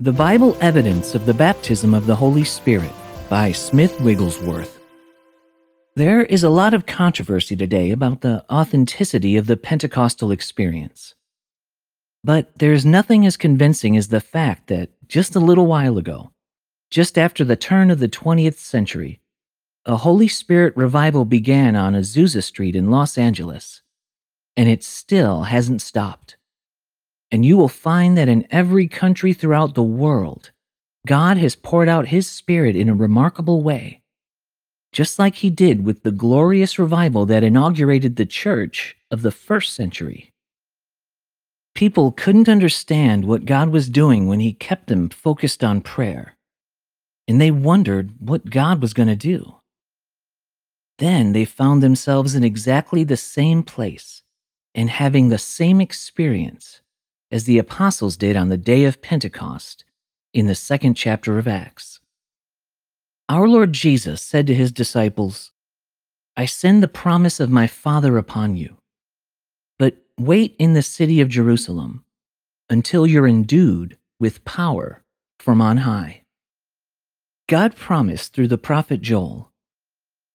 The Bible Evidence of the Baptism of the Holy Spirit by Smith Wigglesworth. There is a lot of controversy today about the authenticity of the Pentecostal experience. But there's nothing as convincing as the fact that just a little while ago, just after the turn of the 20th century, a Holy Spirit revival began on Azusa Street in Los Angeles, and it still hasn't stopped. And you will find that in every country throughout the world, God has poured out his Spirit in a remarkable way, just like he did with the glorious revival that inaugurated the church of the first century. People couldn't understand what God was doing when he kept them focused on prayer, and they wondered what God was going to do. Then they found themselves in exactly the same place and having the same experience as the apostles did on the day of Pentecost in the second chapter of Acts. Our Lord Jesus said to his disciples, I send the promise of my Father upon you, but wait in the city of Jerusalem until you're endued with power from on high. God promised through the prophet Joel,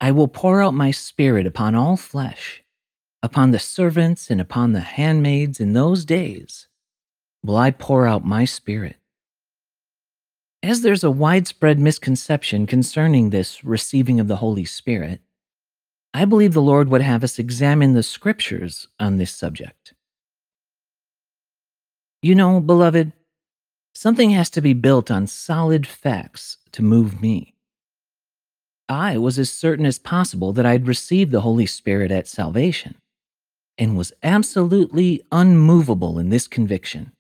I will pour out my spirit upon all flesh, upon the servants and upon the handmaids in those days will I pour out my spirit. As there's a widespread misconception concerning this receiving of the Holy Spirit, I believe the Lord would have us examine the scriptures on this subject. You know, beloved, something has to be built on solid facts to move me. I was as certain as possible that I'd received the Holy Spirit at salvation and was absolutely unmovable in this conviction.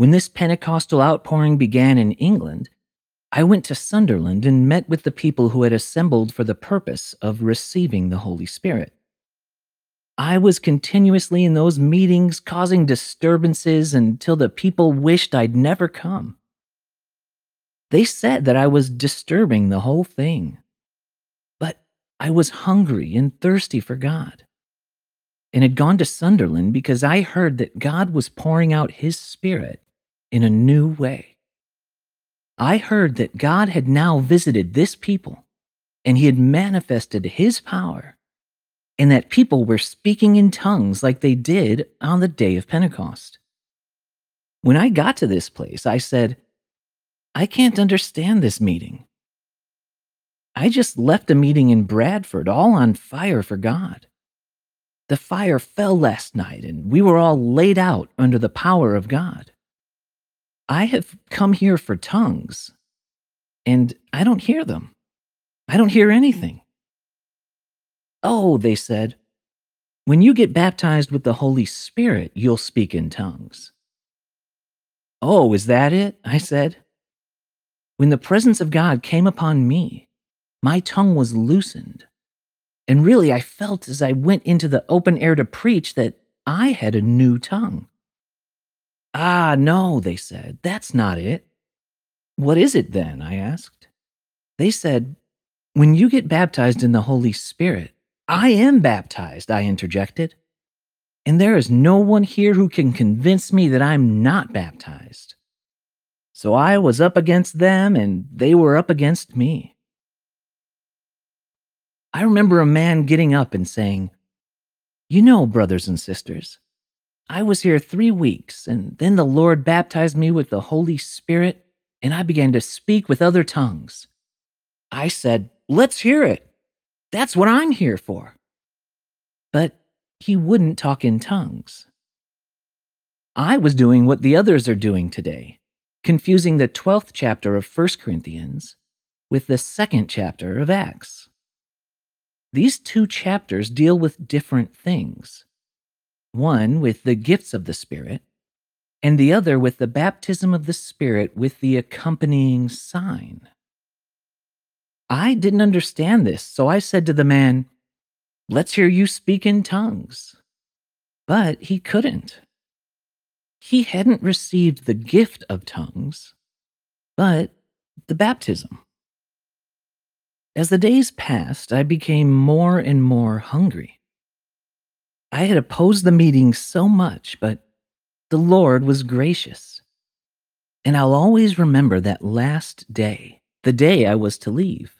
When this Pentecostal outpouring began in England, I went to Sunderland and met with the people who had assembled for the purpose of receiving the Holy Spirit. I was continuously in those meetings causing disturbances until the people wished I'd never come. They said that I was disturbing the whole thing. But I was hungry and thirsty for God and had gone to Sunderland because I heard that God was pouring out His Spirit in a new way. I heard that God had now visited this people and he had manifested his power, and that people were speaking in tongues like they did on the day of Pentecost. When I got to this place, I said, I can't understand this meeting. I just left a meeting in Bradford all on fire for God. The fire fell last night, and we were all laid out under the power of God. I have come here for tongues, and I don't hear them. I don't hear anything. Oh, they said, when you get baptized with the Holy Spirit, you'll speak in tongues. Oh, is that it? I said. When the presence of God came upon me, my tongue was loosened. And really, I felt as I went into the open air to preach that I had a new tongue. Ah, no, they said, that's not it. What is it then? I asked. They said, When you get baptized in the Holy Spirit, I am baptized, I interjected. And there is no one here who can convince me that I'm not baptized. So I was up against them, and they were up against me. I remember a man getting up and saying, You know, brothers and sisters, I was here three weeks, and then the Lord baptized me with the Holy Spirit, and I began to speak with other tongues. I said, Let's hear it. That's what I'm here for. But he wouldn't talk in tongues. I was doing what the others are doing today, confusing the 12th chapter of 1 Corinthians with the second chapter of Acts. These two chapters deal with different things one with the gifts of the Spirit, and the other with the baptism of the Spirit with the accompanying sign. I didn't understand this, so I said to the man, Let's hear you speak in tongues. But he couldn't. He hadn't received the gift of tongues, but the baptism. As the days passed, I became more and more hungry. I had opposed the meeting so much, but the Lord was gracious. And I'll always remember that last day, the day I was to leave.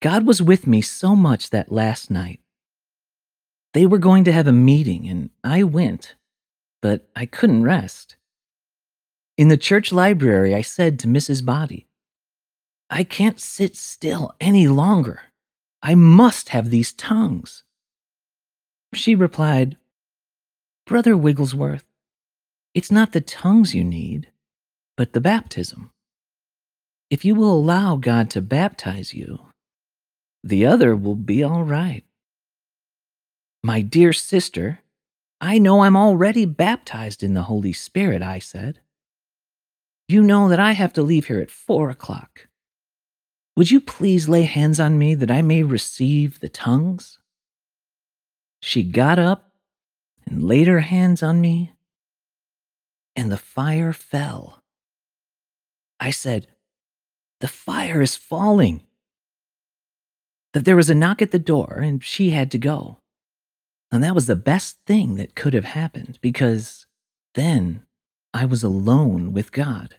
God was with me so much that last night. They were going to have a meeting, and I went, but I couldn't rest. In the church library, I said to Mrs. Boddy, I can't sit still any longer. I must have these tongues. She replied, Brother Wigglesworth, it's not the tongues you need, but the baptism. If you will allow God to baptize you, the other will be all right. My dear sister, I know I'm already baptized in the Holy Spirit, I said. You know that I have to leave here at four o'clock. Would you please lay hands on me that I may receive the tongues? She got up and laid her hands on me, and the fire fell. I said, The fire is falling. That there was a knock at the door, and she had to go. And that was the best thing that could have happened because then I was alone with God.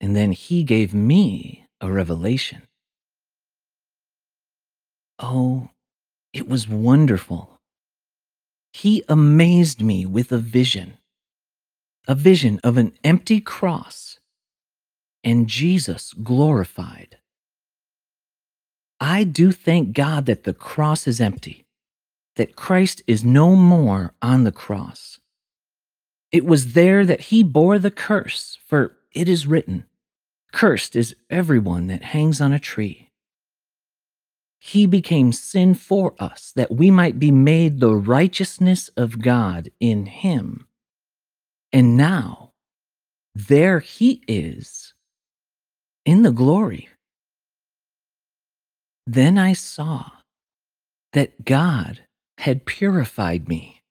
And then He gave me a revelation. Oh, it was wonderful. He amazed me with a vision a vision of an empty cross and Jesus glorified. I do thank God that the cross is empty, that Christ is no more on the cross. It was there that he bore the curse, for it is written, Cursed is everyone that hangs on a tree. He became sin for us, that we might be made the righteousness of God in him. And now, there he is in the glory. Then I saw that God had purified me.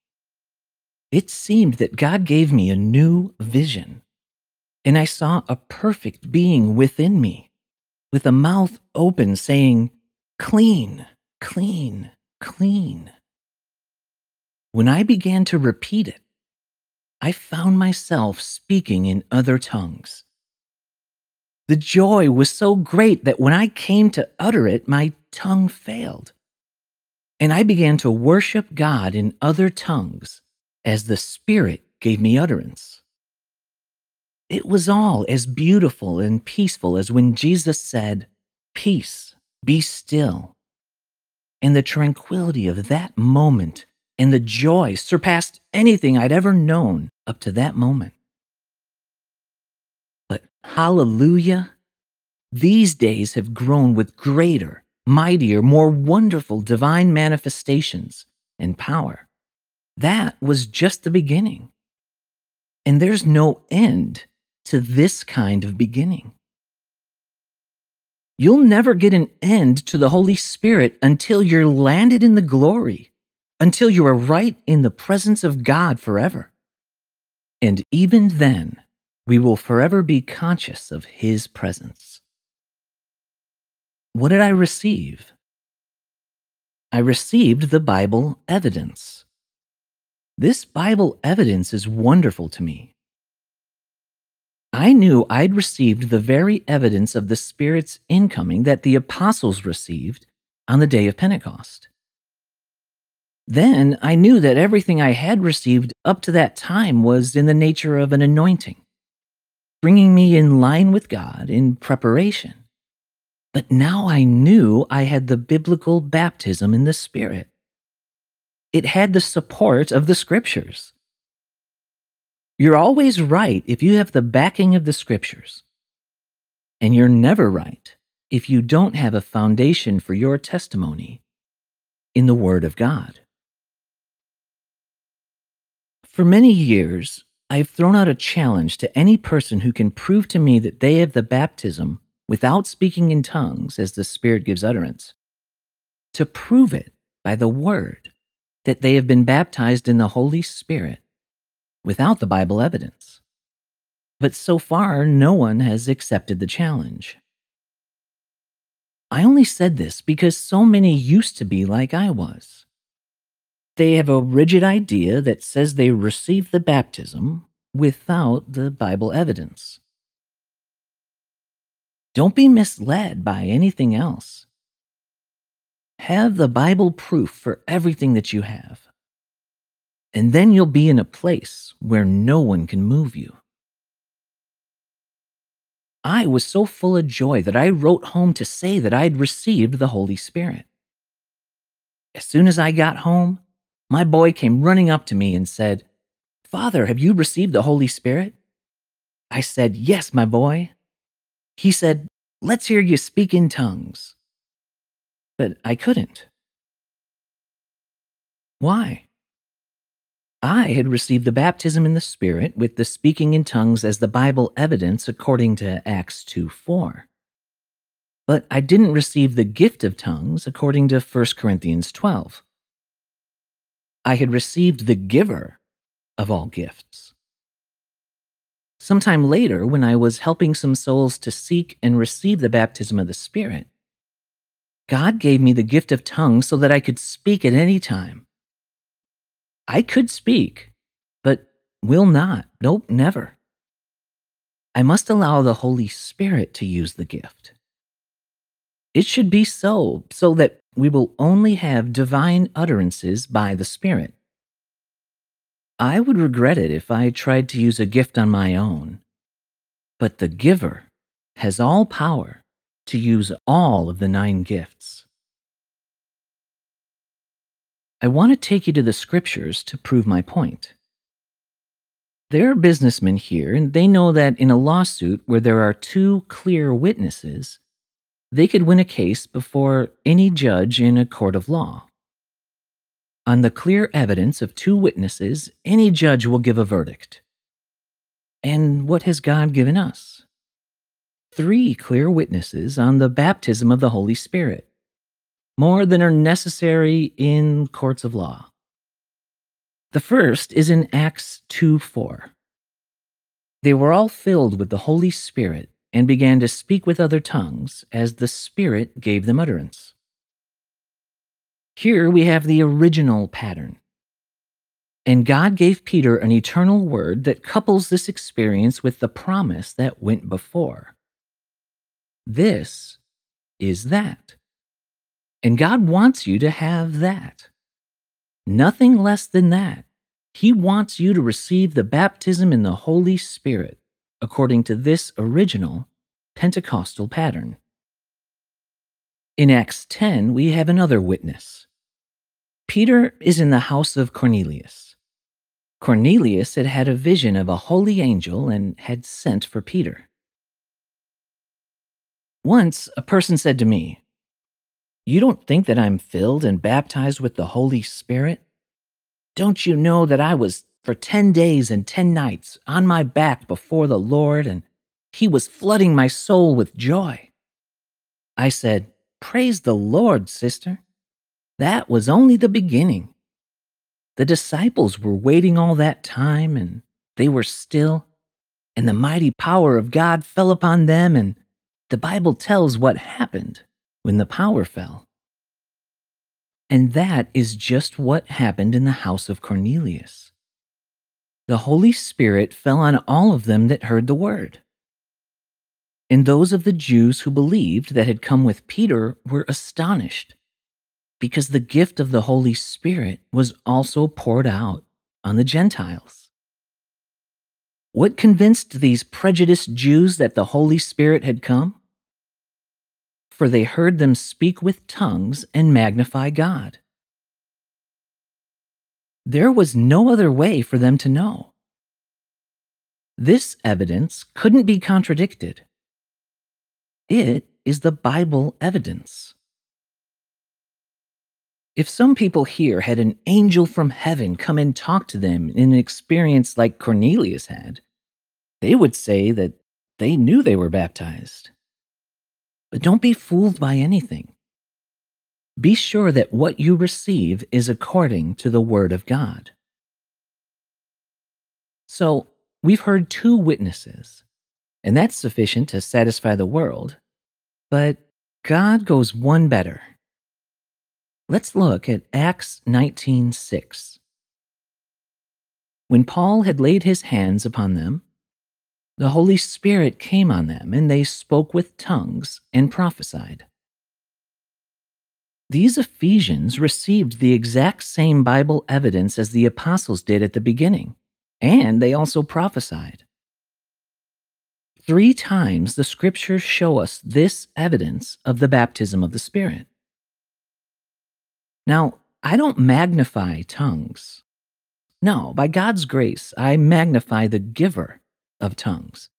It seemed that God gave me a new vision and I saw a perfect being within me, with a mouth open, saying, Clean, clean, clean. When I began to repeat it, I found myself speaking in other tongues. The joy was so great that when I came to utter it, my tongue failed. And I began to worship God in other tongues as the Spirit gave me utterance. It was all as beautiful and peaceful as when Jesus said, Peace, be still. And the tranquility of that moment and the joy surpassed anything I'd ever known up to that moment. But hallelujah, these days have grown with greater, mightier, more wonderful divine manifestations and power. That was just the beginning. And there's no end to this kind of beginning. You'll never get an end to the Holy Spirit until you're landed in the glory, until you are right in the presence of God forever. And even then, we will forever be conscious of His presence. What did I receive? I received the Bible evidence. This Bible evidence is wonderful to me. I knew I'd received the very evidence of the Spirit's incoming that the apostles received on the day of Pentecost. Then I knew that everything I had received up to that time was in the nature of an anointing, bringing me in line with God in preparation. But now I knew I had the biblical baptism in the Spirit. It had the support of the scriptures. You're always right if you have the backing of the scriptures. And you're never right if you don't have a foundation for your testimony in the Word of God. For many years, I've thrown out a challenge to any person who can prove to me that they have the baptism without speaking in tongues as the Spirit gives utterance, to prove it by the Word that they have been baptized in the Holy Spirit without the Bible evidence. But so far, no one has accepted the challenge. I only said this because so many used to be like I was. They have a rigid idea that says they received the baptism without the Bible evidence. Don't be misled by anything else. Have the Bible proof for everything that you have. And then you'll be in a place where no one can move you. I was so full of joy that I wrote home to say that I had received the Holy Spirit. As soon as I got home, my boy came running up to me and said, Father, have you received the Holy Spirit? I said, Yes, my boy. He said, Let's hear you speak in tongues. But I couldn't. Why? I had received the baptism in the Spirit with the speaking in tongues as the Bible evidence according to Acts 2 4. But I didn't receive the gift of tongues according to 1 Corinthians 12. I had received the giver of all gifts. Sometime later, when I was helping some souls to seek and receive the baptism of the Spirit, God gave me the gift of tongues so that I could speak at any time. I could speak, but will not. Nope, never. I must allow the Holy Spirit to use the gift. It should be so, so that we will only have divine utterances by the Spirit. I would regret it if I tried to use a gift on my own. But the giver has all power to use all of the nine gifts. I want to take you to the scriptures to prove my point. There are businessmen here, and they know that in a lawsuit where there are two clear witnesses, they could win a case before any judge in a court of law. On the clear evidence of two witnesses, any judge will give a verdict. And what has God given us? Three clear witnesses on the baptism of the Holy Spirit, more than are necessary in courts of law. The first is in Acts 2 4. They were all filled with the Holy Spirit and began to speak with other tongues as the Spirit gave them utterance. Here we have the original pattern. And God gave Peter an eternal word that couples this experience with the promise that went before. This is that. And God wants you to have that. Nothing less than that. He wants you to receive the baptism in the Holy Spirit according to this original Pentecostal pattern. In Acts 10, we have another witness. Peter is in the house of Cornelius. Cornelius had had a vision of a holy angel and had sent for Peter. Once a person said to me, You don't think that I'm filled and baptized with the Holy Spirit? Don't you know that I was for 10 days and 10 nights on my back before the Lord and he was flooding my soul with joy? I said, Praise the Lord, sister. That was only the beginning. The disciples were waiting all that time and they were still, and the mighty power of God fell upon them, and the Bible tells what happened when the power fell. And that is just what happened in the house of Cornelius. The Holy Spirit fell on all of them that heard the word. And those of the Jews who believed that had come with Peter were astonished because the gift of the Holy Spirit was also poured out on the Gentiles. What convinced these prejudiced Jews that the Holy Spirit had come? For they heard them speak with tongues and magnify God. There was no other way for them to know. This evidence couldn't be contradicted. It is the Bible evidence. If some people here had an angel from heaven come and talk to them in an experience like Cornelius had, they would say that they knew they were baptized. But don't be fooled by anything. Be sure that what you receive is according to the Word of God. So, we've heard two witnesses, and that's sufficient to satisfy the world. But God goes one better. Let's look at Acts 19:6. When Paul had laid his hands upon them, the Holy Spirit came on them, and they spoke with tongues and prophesied. These Ephesians received the exact same Bible evidence as the apostles did at the beginning, and they also prophesied. Three times the scriptures show us this evidence of the baptism of the Spirit. Now, I don't magnify tongues. No, by God's grace, I magnify the giver of tongues.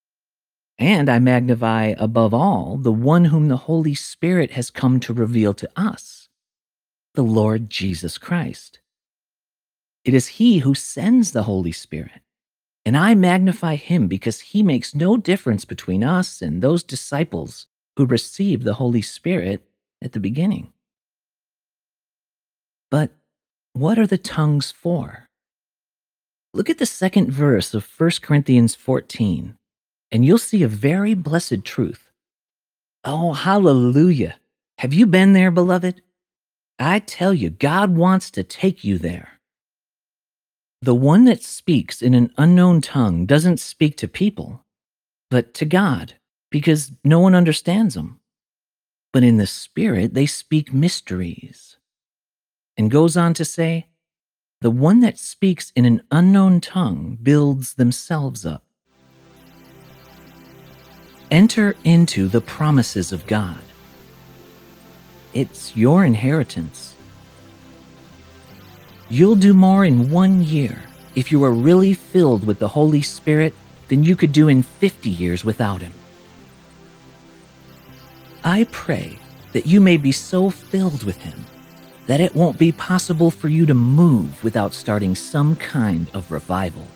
And I magnify above all the one whom the Holy Spirit has come to reveal to us, the Lord Jesus Christ. It is He who sends the Holy Spirit. And I magnify Him because He makes no difference between us and those disciples who received the Holy Spirit at the beginning. But what are the tongues for? Look at the second verse of 1 Corinthians 14, and you'll see a very blessed truth. Oh, hallelujah. Have you been there, beloved? I tell you, God wants to take you there. The one that speaks in an unknown tongue doesn't speak to people, but to God, because no one understands them. But in the Spirit, they speak mysteries. And goes on to say, the one that speaks in an unknown tongue builds themselves up. Enter into the promises of God. It's your inheritance. You'll do more in one year if you are really filled with the Holy Spirit than you could do in 50 years without Him. I pray that you may be so filled with Him that it won't be possible for you to move without starting some kind of revival.